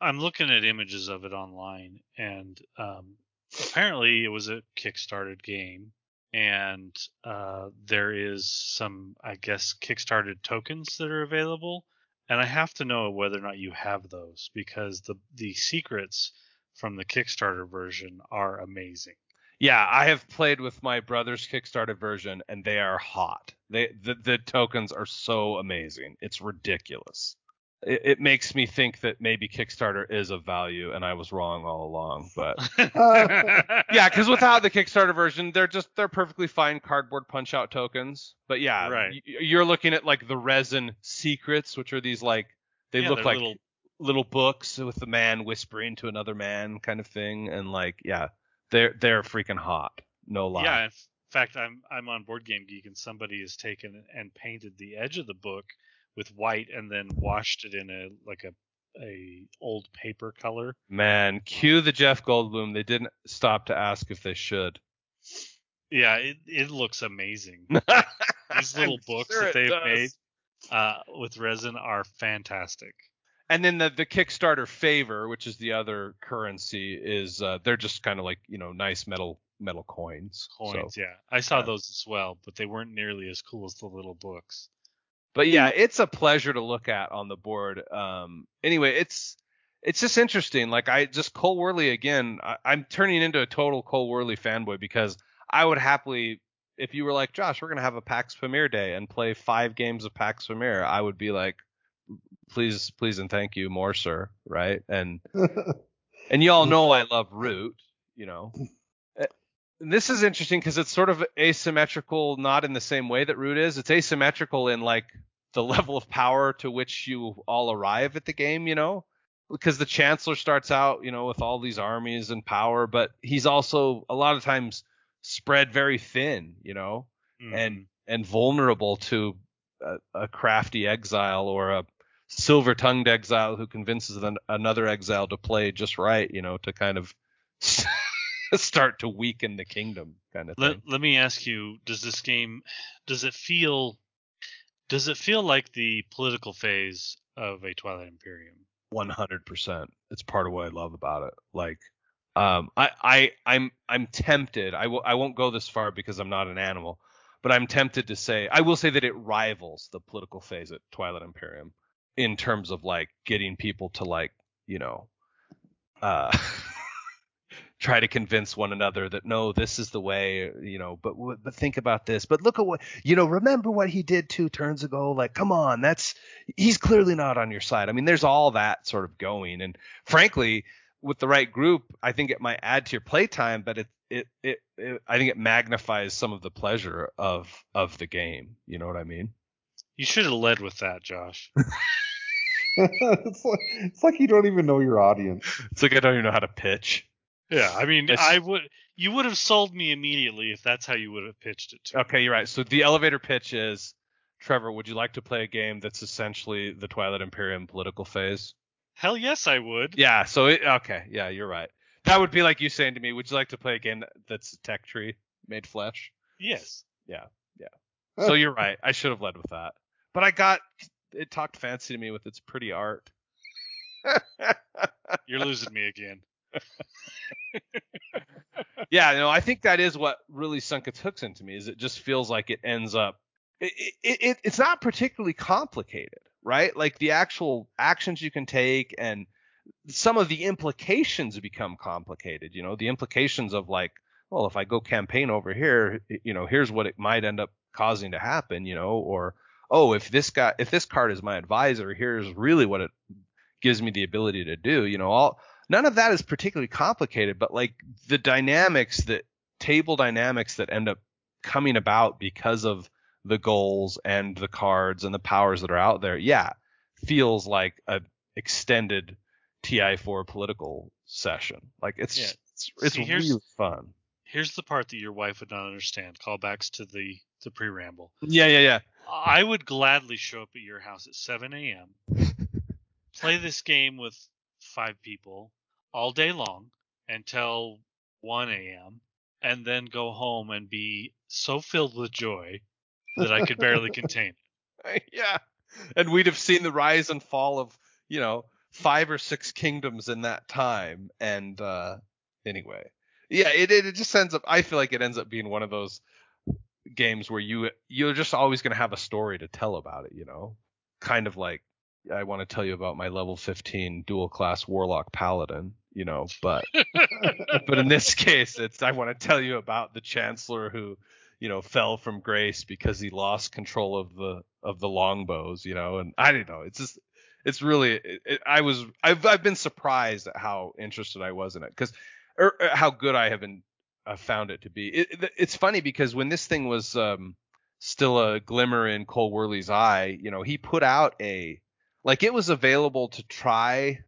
[SPEAKER 2] I'm looking at images of it online, and um, apparently it was a kickstarted game and uh, there is some, I guess, kickstarted tokens that are available, and I have to know whether or not you have those because the the secrets from the Kickstarter version are amazing.
[SPEAKER 1] Yeah, I have played with my brother's Kickstarter version, and they are hot. They the, the tokens are so amazing. It's ridiculous it, it, makes me think that maybe Kickstarter is of value, and I was wrong all along. But uh, yeah, because without the Kickstarter version, they're just they're perfectly fine cardboard punch out tokens. But yeah,
[SPEAKER 2] right.
[SPEAKER 1] you're looking at like the resin secrets, which are these like they
[SPEAKER 2] yeah,
[SPEAKER 1] look like
[SPEAKER 2] little...
[SPEAKER 1] little books with a man whispering to another man kind of thing, and like yeah, they're they're freaking hot. No lie.
[SPEAKER 2] Yeah. In fact, I'm I'm on Board Game Geek, and somebody has taken and painted the edge of the book with white and then washed it in a like a a old paper color.
[SPEAKER 1] Man, cue the Jeff Goldblum. They didn't stop to ask if they should.
[SPEAKER 2] Yeah, it it looks amazing. These little books
[SPEAKER 1] sure
[SPEAKER 2] that they've
[SPEAKER 1] does.
[SPEAKER 2] made uh, with resin are fantastic.
[SPEAKER 1] And then the the Kickstarter favor, which is the other currency, is uh, they're just kind of like you know nice metal metal coins.
[SPEAKER 2] Coins,
[SPEAKER 1] So-
[SPEAKER 2] yeah. I saw
[SPEAKER 1] yeah.
[SPEAKER 2] those as well, but they weren't nearly as cool as the little books.
[SPEAKER 1] But yeah, it's a pleasure to look at on the board. Um, anyway, it's it's just interesting. Like I just Cole Wehrle again. I, I'm turning into a total Cole Wehrle fanboy because I would happily, if you were like Josh, we're gonna have a Pax Pamir day and play five games of Pax Pamir, I would be like, please, please and thank you, more sir, right? And and y'all know I love Root, you know. This is interesting because it's sort of asymmetrical, not in the same way that Root is. It's asymmetrical in like the level of power to which you all arrive at the game, you know? Because the Chancellor starts out, you know, with all these armies and power, but he's also a lot of times spread very thin, you know,
[SPEAKER 2] Mhm.
[SPEAKER 1] and and vulnerable to a, a crafty exile or a silver-tongued exile who convinces an, another exile to play just right, you know, to kind of start to weaken the kingdom, kind of thing.
[SPEAKER 2] let, let me ask you, does this game does it feel does it feel like the political phase of a Twilight Imperium?
[SPEAKER 1] One hundred percent. It's part of what I love about it. Like, um, I, I, I'm, I'm tempted. I will, I won't go this far because I'm not an animal, but I'm tempted to say, I will say that it rivals the political phase at Twilight Imperium in terms of like getting people to like, you know, uh, try to convince one another that no, this is the way, you know. But but think about this. But look at what, you know. Remember what he did two turns ago. Like, come on, that's he's clearly not on your side. I mean, there's all that sort of going, and frankly, with the right group, I think it might add to your playtime, but it, it it it I think it magnifies some of the pleasure of of the game. You know what I mean?
[SPEAKER 2] You should have led with that, Josh.
[SPEAKER 3] it's like it's like you don't even know your audience.
[SPEAKER 1] It's like I don't even know how to pitch.
[SPEAKER 2] Yeah, I mean,
[SPEAKER 1] It's-
[SPEAKER 2] I would you would have sold me immediately if that's how you would have pitched it to. me.
[SPEAKER 1] Okay, you're right. So the elevator pitch is, Trevor, would you like to play a game that's essentially the Twilight Imperium political phase?
[SPEAKER 2] Hell yes, I would.
[SPEAKER 1] Yeah. So it, okay, yeah, you're right. That would be like you saying to me, would you like to play a game that's a tech tree made flesh?
[SPEAKER 2] Yes. Yeah, yeah.
[SPEAKER 1] so you're right. I should have led with that. But I got it talked fancy to me with its pretty art.
[SPEAKER 2] You're losing me again.
[SPEAKER 1] Yeah, no, I think that is what really sunk its hooks into me. Is it just feels like it ends up. It, it, it it's not particularly complicated, right? Like the actual actions you can take and some of the implications become complicated. You know, the implications of like, well, if I go campaign over here, you know, here's what it might end up causing to happen. You know, or oh, if this guy, if this card is my advisor, here's really what it gives me the ability to do. You know, all none of that is particularly complicated, but like the dynamics that table dynamics that end up coming about because of the goals and the cards and the powers that are out there, yeah, feels like a extended TI4 political session. Like it's
[SPEAKER 2] Yeah.
[SPEAKER 1] it's, it's
[SPEAKER 2] See, here's-
[SPEAKER 1] really fun.
[SPEAKER 2] Here's the part that your wife would not understand. Callbacks to the the pre-ramble.
[SPEAKER 1] Yeah, yeah, yeah.
[SPEAKER 2] I would gladly show up at your house at 7 a.m. play this game with five people all day long until 1 a.m. and then go home and be so filled with joy that I could barely contain it.
[SPEAKER 1] yeah. And we'd have seen the rise and fall of, you know, five or six kingdoms in that time. And uh anyway. Yeah, it it just ends up I feel like it ends up being one of those games where you you're just always gonna have a story to tell about it, you know? Kind of like I want to tell you about my level 15 dual class warlock paladin, you know, but but in this case it's I want to tell you about the chancellor who you know fell from grace because he lost control of the of the longbows you know and i don't know it's just it's really it, it, i was I've, I've been surprised at how interested i was in it because or, or how good i have been uh, found it to be. It- it's funny because when this thing was um still a glimmer in Cole Wehrle's eye you know he put out a like it was available to try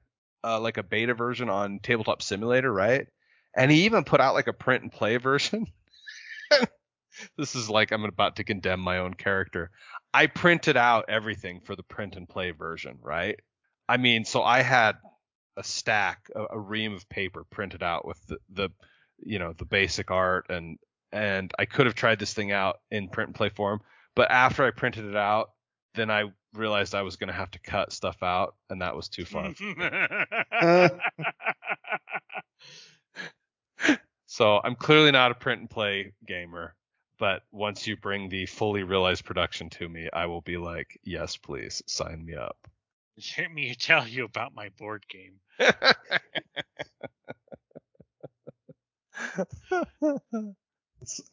[SPEAKER 1] uh, like a beta version on tabletop simulator right and he even put out like a print and play version this is like I'm about to condemn my own character. I printed out everything for the print and play version, right? I mean, so I had a stack, a, a ream of paper printed out with the, the, you know, the basic art and and I could have tried this thing out in print and play form, but after I printed it out, then I realized I was going to have to cut stuff out, and that was too far. So I'm clearly not a print and play gamer, but once you bring the fully realized production to me, I will be like, yes, please sign me up.
[SPEAKER 2] Let me tell you about my board game.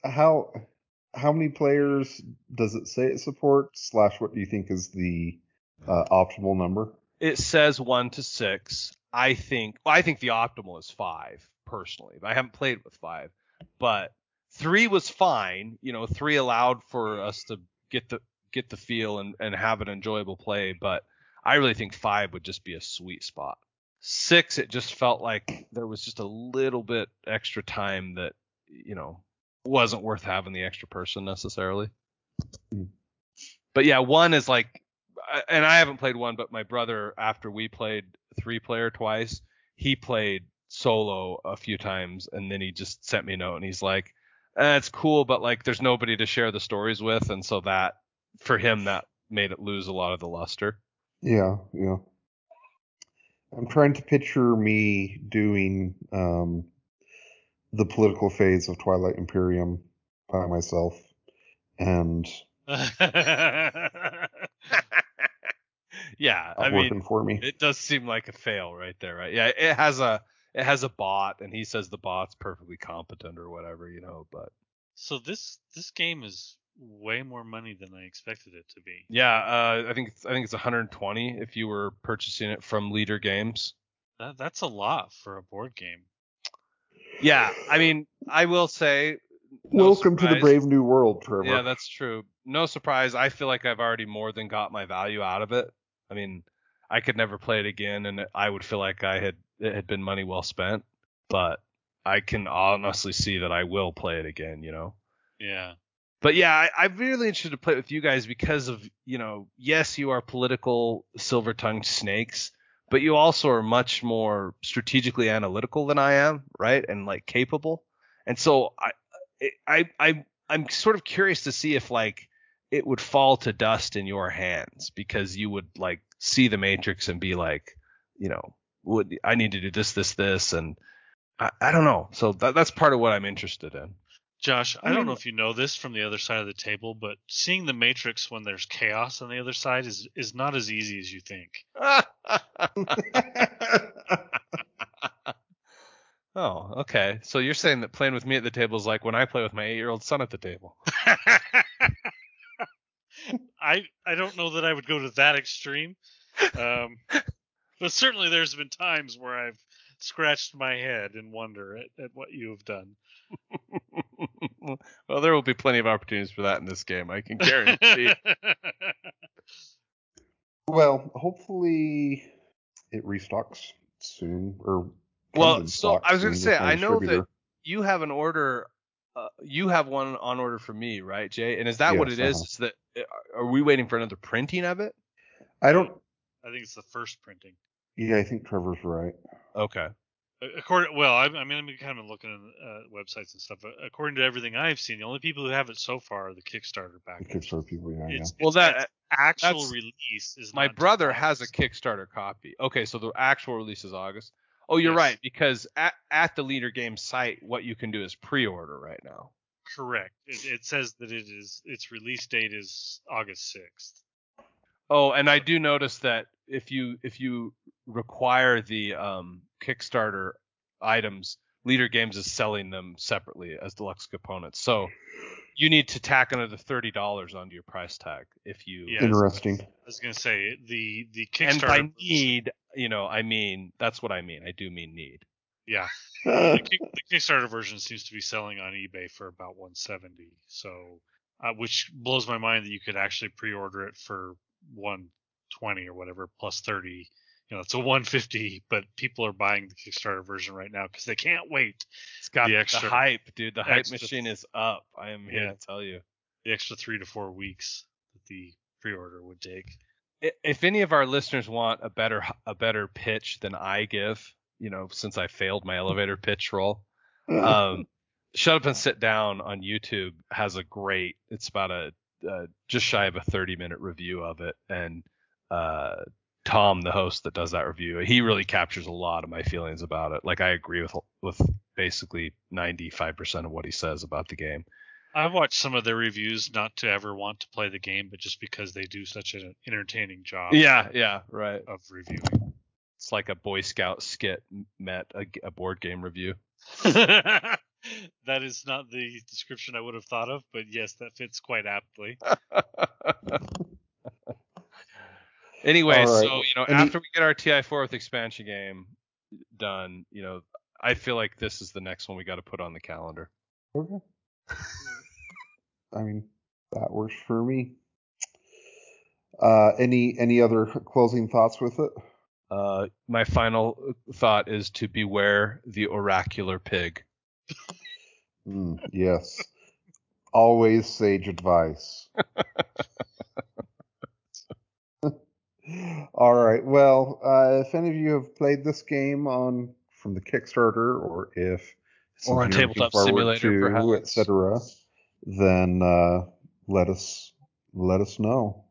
[SPEAKER 3] How how many players does it say it supports? Slash, what do you think is the uh, optimal number?
[SPEAKER 1] it says one to six. I think well, I think the optimal is five personally. I haven't played with five, but three was fine. You know, three allowed for us to get the get the feel and, and have an enjoyable play, but I really think five would just be a sweet spot. Six, it just felt like there was just a little bit extra time that, you know, wasn't worth having the extra person necessarily.
[SPEAKER 3] Mm.
[SPEAKER 1] But yeah, one is like, and I haven't played one, but my brother, after we played three player twice, he played solo a few times and then he just sent me a note and he's like, eh, it's cool, but like there's nobody to share the stories with. And so that, for him, that made it lose a lot of the luster.
[SPEAKER 3] Yeah, yeah. I'm trying to picture me doing um, the political phase of Twilight Imperium by myself, and
[SPEAKER 1] yeah,
[SPEAKER 3] not
[SPEAKER 1] I mean,
[SPEAKER 3] for me.
[SPEAKER 1] it does seem like a fail right there, right? Yeah, it has a it has a bot, and he says the bot's perfectly competent or whatever, you know. But
[SPEAKER 2] so this this game is way more money than I expected it to be.
[SPEAKER 1] yeah, uh, I think it's, I think it's 120 if you were purchasing it from Leder Games.
[SPEAKER 2] That that's a lot for a board game.
[SPEAKER 1] Yeah, I mean, I will say. no
[SPEAKER 3] Welcome to the brave new world, Trevor.
[SPEAKER 1] Yeah, that's true. No surprise. I feel like I've already more than got my value out of it. I mean, I could never play it again, and I would feel like I had it had been money well spent. But I can honestly see that I will play it again. You know.
[SPEAKER 2] Yeah.
[SPEAKER 1] But yeah, I, I'm really interested to play it with you guys because of you know, yes, you are political silver-tongued snakes, but you also are much more strategically analytical than I am, right? And like capable. And so I, I, I, I'm sort of curious to see if like it would fall to dust in your hands because you would like see the matrix and be like, you know, would I need to do this, this, this, and I, I don't know. So that, that's part of what I'm interested in.
[SPEAKER 2] Josh, I,
[SPEAKER 3] I
[SPEAKER 2] don't know if you know this from the other side of the table, but seeing the matrix when there's chaos on the other side is is not as easy as you think.
[SPEAKER 1] oh, okay. So you're saying that playing with me at the table is like when I play with my eight-year-old son at the table.
[SPEAKER 2] I I don't know that I would go to that extreme. Um, but certainly there's been times where I've scratched my head and wonder at, at what you have done.
[SPEAKER 1] well, there will be plenty of opportunities for that in this game. I can guarantee.
[SPEAKER 3] well, hopefully it restocks soon, or
[SPEAKER 1] Well, so I was gonna say, I know that you have an order. Uh, you have one on order for me, right, Jay? And is that what
[SPEAKER 3] Yes,
[SPEAKER 1] it is?
[SPEAKER 3] uh-huh.
[SPEAKER 1] Is that uh, are we waiting for another printing of it?
[SPEAKER 3] I don't.
[SPEAKER 2] I think it's the first printing.
[SPEAKER 3] Yeah, I think Trevor's right.
[SPEAKER 1] Okay.
[SPEAKER 2] A- According, well, I, I mean, I'm kind of looking at uh, websites and stuff. but According to everything I've seen, the only people who have it so far are the Kickstarter
[SPEAKER 3] The
[SPEAKER 2] backers.
[SPEAKER 3] Kickstarter people, yeah, yeah.
[SPEAKER 1] Well, that
[SPEAKER 2] actual release is
[SPEAKER 1] my brother has a Kickstarter copy. Okay, so the actual release is August. Oh, you're
[SPEAKER 2] Yes.
[SPEAKER 1] right because at, at the Leder Games site, what you can do is pre-order right now.
[SPEAKER 2] Correct. It, it says that it is its release date is August sixth.
[SPEAKER 1] Oh, and I do notice that if you if you require the um, Kickstarter items, Leder Games is selling them separately as deluxe components. So you need to tack another thirty dollars onto your price tag if you.
[SPEAKER 2] Yeah.
[SPEAKER 3] Interesting.
[SPEAKER 2] I was gonna say the the Kickstarter.
[SPEAKER 1] And
[SPEAKER 2] Kickstarter.
[SPEAKER 1] by need, you know, I mean that's what I mean. I do mean need.
[SPEAKER 2] yeah, the, Kick- the Kickstarter version seems to be selling on eBay for about 170. So, uh, which blows my mind that you could actually pre-order it for 120 or whatever plus 30. You know, it's a 150, but people are buying the Kickstarter version right now because they can't wait
[SPEAKER 1] It's got
[SPEAKER 2] The
[SPEAKER 1] the,
[SPEAKER 2] extra-
[SPEAKER 1] hype, dude. The hype
[SPEAKER 2] extra-
[SPEAKER 1] machine is up. I am here
[SPEAKER 2] Yeah.
[SPEAKER 1] to tell you.
[SPEAKER 2] the extra three to four weeks that the pre-order would take.
[SPEAKER 1] If any of our listeners want a better a better pitch than I give, you know, since I failed my elevator pitch role, um, Shut Up and Sit Down on YouTube has a great. It's about a uh, just shy of a 30 minute review of it, and uh, Tom, the host that does that review, he really captures a lot of my feelings about it. Like I agree with with basically 95% of what he says about the game.
[SPEAKER 2] I've watched some of their reviews, not to ever want to play the game, but just because they do such an entertaining job
[SPEAKER 1] Yeah, yeah, right.
[SPEAKER 2] of reviewing.
[SPEAKER 1] It's like a Boy Scout skit met a board game review.
[SPEAKER 2] that is not the description I would have thought of, but yes, that fits quite aptly.
[SPEAKER 1] anyway,
[SPEAKER 3] right.
[SPEAKER 1] so you know,
[SPEAKER 3] Any-
[SPEAKER 1] after we get our TI4 with expansion game done, you know, I feel like this is the next one we got to put on the calendar.
[SPEAKER 3] okay. I mean, that works for me. Uh, any any other closing thoughts with it?
[SPEAKER 1] Uh, my final thought is to beware the oracular pig.
[SPEAKER 3] Mm, yes. Always sage advice. All right. Well, uh, if any of you have played this game on from the Kickstarter, or if
[SPEAKER 1] Or on
[SPEAKER 3] something you're looking
[SPEAKER 1] Tabletop Simulator,
[SPEAKER 3] etc., then uh, let us let us know.